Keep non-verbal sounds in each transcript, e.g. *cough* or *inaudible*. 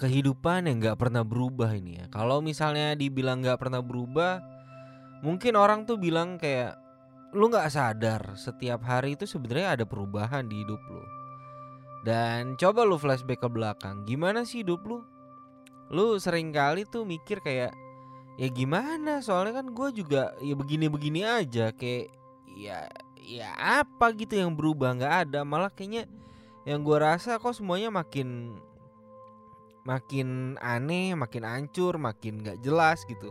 kehidupan yang nggak pernah berubah ini ya. Kalau misalnya dibilang nggak pernah berubah, mungkin orang tuh bilang kayak lu nggak sadar setiap hari itu sebenarnya ada perubahan di hidup lu. Dan coba lu flashback ke belakang, gimana sih hidup lu? Lu sering kali tuh mikir kayak ya gimana? Soalnya kan gue juga ya begini-begini aja kayak ya ya apa gitu yang berubah nggak ada malah kayaknya yang gue rasa kok semuanya makin makin aneh, makin hancur, makin nggak jelas gitu.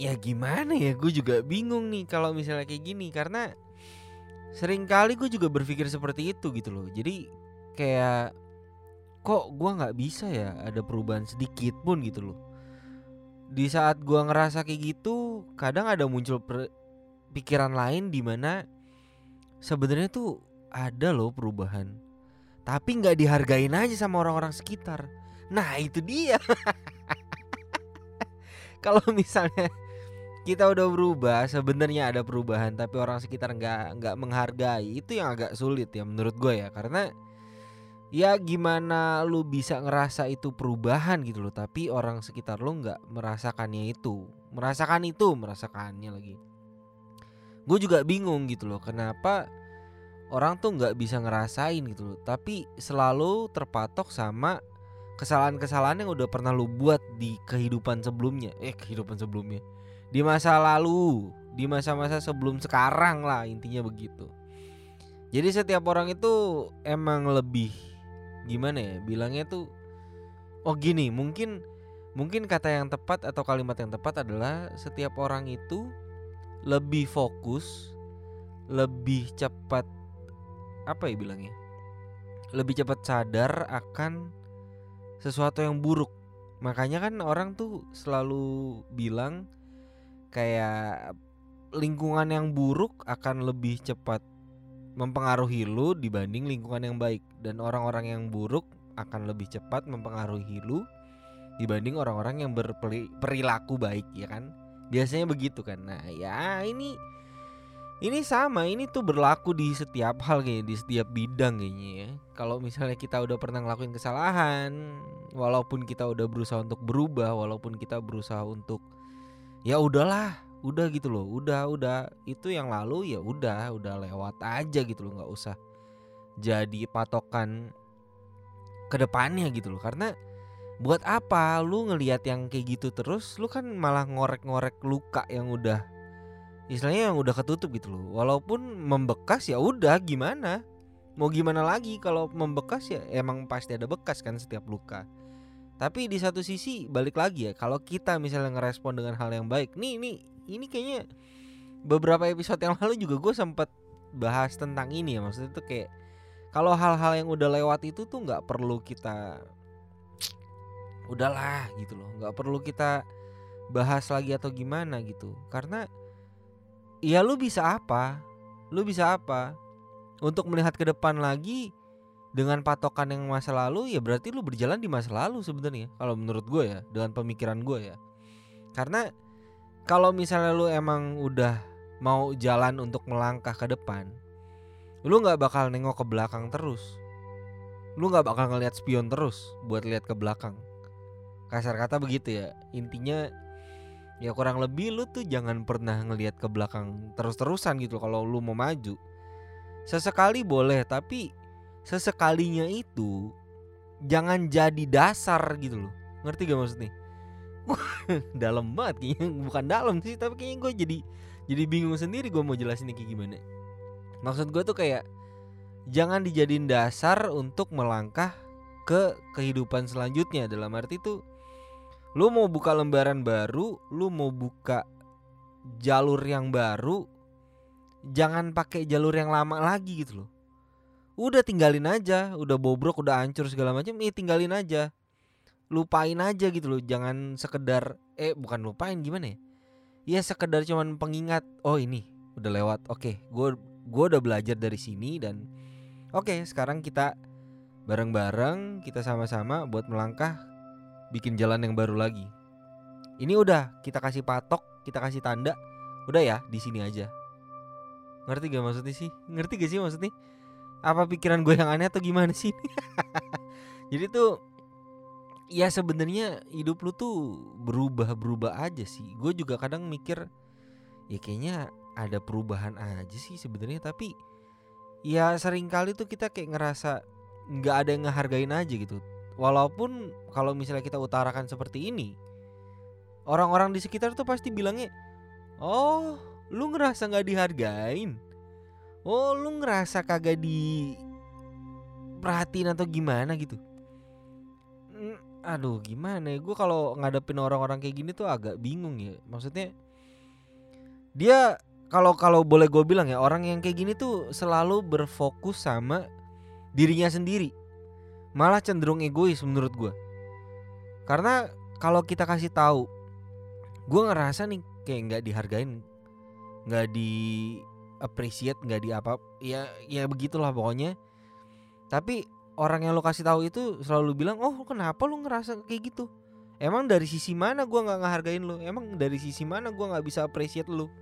Ya gimana ya, gue juga bingung nih kalau misalnya kayak gini karena sering kali gue juga berpikir seperti itu gitu loh. Jadi kayak kok gue nggak bisa ya ada perubahan sedikit pun gitu loh. Di saat gue ngerasa kayak gitu, kadang ada muncul pikiran lain di mana sebenarnya tuh ada loh perubahan tapi nggak dihargain aja sama orang-orang sekitar. Nah itu dia. *laughs* Kalau misalnya kita udah berubah, sebenarnya ada perubahan, tapi orang sekitar nggak nggak menghargai, itu yang agak sulit ya menurut gue ya, karena ya gimana lu bisa ngerasa itu perubahan gitu loh, tapi orang sekitar lu nggak merasakannya itu, merasakan itu, merasakannya lagi. Gue juga bingung gitu loh, kenapa orang tuh nggak bisa ngerasain gitu loh. Tapi selalu terpatok sama kesalahan-kesalahan yang udah pernah lu buat di kehidupan sebelumnya. Eh kehidupan sebelumnya. Di masa lalu. Di masa-masa sebelum sekarang lah intinya begitu. Jadi setiap orang itu emang lebih gimana ya bilangnya tuh oh gini mungkin mungkin kata yang tepat atau kalimat yang tepat adalah setiap orang itu lebih fokus lebih cepat apa ya bilangnya? Lebih cepat sadar akan sesuatu yang buruk. Makanya kan orang tuh selalu bilang kayak lingkungan yang buruk akan lebih cepat mempengaruhi lu dibanding lingkungan yang baik. Dan orang-orang yang buruk akan lebih cepat mempengaruhi lu dibanding orang-orang yang berperilaku baik ya kan? Biasanya begitu kan? Nah ya ini ini sama, ini tuh berlaku di setiap hal kayaknya, di setiap bidang kayaknya ya. Kalau misalnya kita udah pernah ngelakuin kesalahan, walaupun kita udah berusaha untuk berubah, walaupun kita berusaha untuk ya udahlah, udah gitu loh, udah udah itu yang lalu ya udah, udah lewat aja gitu loh, nggak usah jadi patokan ke depannya gitu loh. Karena buat apa lu ngelihat yang kayak gitu terus, lu kan malah ngorek-ngorek luka yang udah istilahnya yang udah ketutup gitu loh. Walaupun membekas ya udah gimana? Mau gimana lagi kalau membekas ya emang pasti ada bekas kan setiap luka. Tapi di satu sisi balik lagi ya kalau kita misalnya ngerespon dengan hal yang baik nih ini ini kayaknya beberapa episode yang lalu juga gue sempat bahas tentang ini ya maksudnya tuh kayak kalau hal-hal yang udah lewat itu tuh nggak perlu kita *tsk* udahlah gitu loh nggak perlu kita bahas lagi atau gimana gitu. Karena ya lu bisa apa? Lu bisa apa? Untuk melihat ke depan lagi dengan patokan yang masa lalu ya berarti lu berjalan di masa lalu sebenarnya kalau menurut gue ya dengan pemikiran gue ya karena kalau misalnya lu emang udah mau jalan untuk melangkah ke depan lu nggak bakal nengok ke belakang terus lu nggak bakal ngeliat spion terus buat lihat ke belakang kasar kata begitu ya intinya ya kurang lebih lu tuh jangan pernah ngelihat ke belakang terus-terusan gitu kalau lu mau maju. Sesekali boleh tapi sesekalinya itu jangan jadi dasar gitu loh. Ngerti gak maksudnya? *laughs* Dalam banget kayaknya bukan dalam sih tapi kayaknya gue jadi jadi bingung sendiri gue mau jelasin kayak gimana. Maksud gue tuh kayak jangan dijadiin dasar untuk melangkah ke kehidupan selanjutnya dalam arti tuh lu mau buka lembaran baru, lu mau buka jalur yang baru, jangan pakai jalur yang lama lagi gitu loh. Udah tinggalin aja, udah bobrok, udah hancur segala macam, eh tinggalin aja. Lupain aja gitu loh, jangan sekedar eh bukan lupain gimana ya? Ya sekedar cuman pengingat, oh ini udah lewat. Oke, gue gue udah belajar dari sini dan oke, sekarang kita bareng-bareng kita sama-sama buat melangkah bikin jalan yang baru lagi. Ini udah kita kasih patok, kita kasih tanda, udah ya di sini aja. Ngerti gak maksudnya sih? Ngerti gak sih maksudnya? Apa pikiran gue yang aneh atau gimana sih? *laughs* Jadi tuh ya sebenarnya hidup lu tuh berubah-berubah aja sih. Gue juga kadang mikir ya kayaknya ada perubahan aja sih sebenarnya tapi ya sering kali tuh kita kayak ngerasa nggak ada yang ngehargain aja gitu. Walaupun kalau misalnya kita utarakan seperti ini, orang-orang di sekitar tuh pasti bilangnya, "Oh, lu ngerasa nggak dihargain? Oh, lu ngerasa kagak di perhatiin atau gimana gitu?" Mm, Aduh, gimana ya? Gue kalau ngadepin orang-orang kayak gini tuh agak bingung ya. Maksudnya dia kalau kalau boleh gue bilang ya orang yang kayak gini tuh selalu berfokus sama dirinya sendiri malah cenderung egois menurut gue karena kalau kita kasih tahu gue ngerasa nih kayak nggak dihargain nggak di appreciate nggak di apa ya ya begitulah pokoknya. Tapi orang yang lo kasih tahu itu selalu bilang oh kenapa lo ngerasa kayak gitu? Emang dari sisi mana gue nggak ngehargain lo emang dari sisi mana gue nggak bisa appreciate lo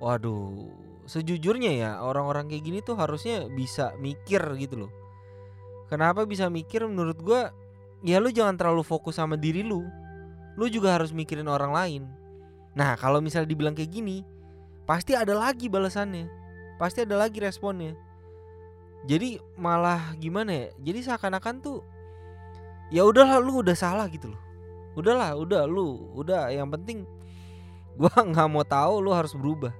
waduh sejujurnya ya orang-orang kayak gini tuh harusnya bisa mikir gitu loh Kenapa bisa mikir menurut gua ya lu jangan terlalu fokus sama diri lu. Lu juga harus mikirin orang lain. Nah, kalau misalnya dibilang kayak gini, pasti ada lagi balasannya. Pasti ada lagi responnya. Jadi malah gimana ya? Jadi seakan-akan tuh ya udahlah lu udah salah gitu loh. Udahlah, udah lu, udah yang penting *laughs* gua nggak mau tahu lu harus berubah.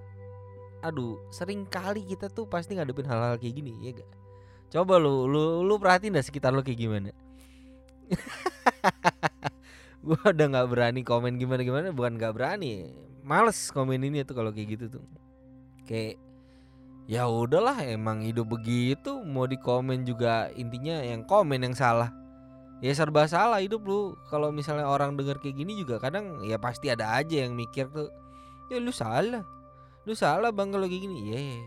Aduh, sering kali kita tuh pasti ngadepin hal-hal kayak gini, ya gak? Coba lu lu lu perhatiin dah sekitar lu kayak gimana. *laughs* gua udah nggak berani komen gimana gimana bukan nggak berani males komen ini tuh kalau kayak gitu tuh kayak ya udahlah emang hidup begitu mau di komen juga intinya yang komen yang salah ya serba salah hidup lu kalau misalnya orang denger kayak gini juga kadang ya pasti ada aja yang mikir tuh ya lu salah lu salah bang kalau kayak gini ya yeah.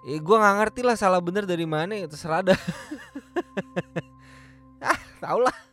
Eh gue nggak ngerti lah salah bener dari mana ya terserah dah. *laughs* ah tau lah.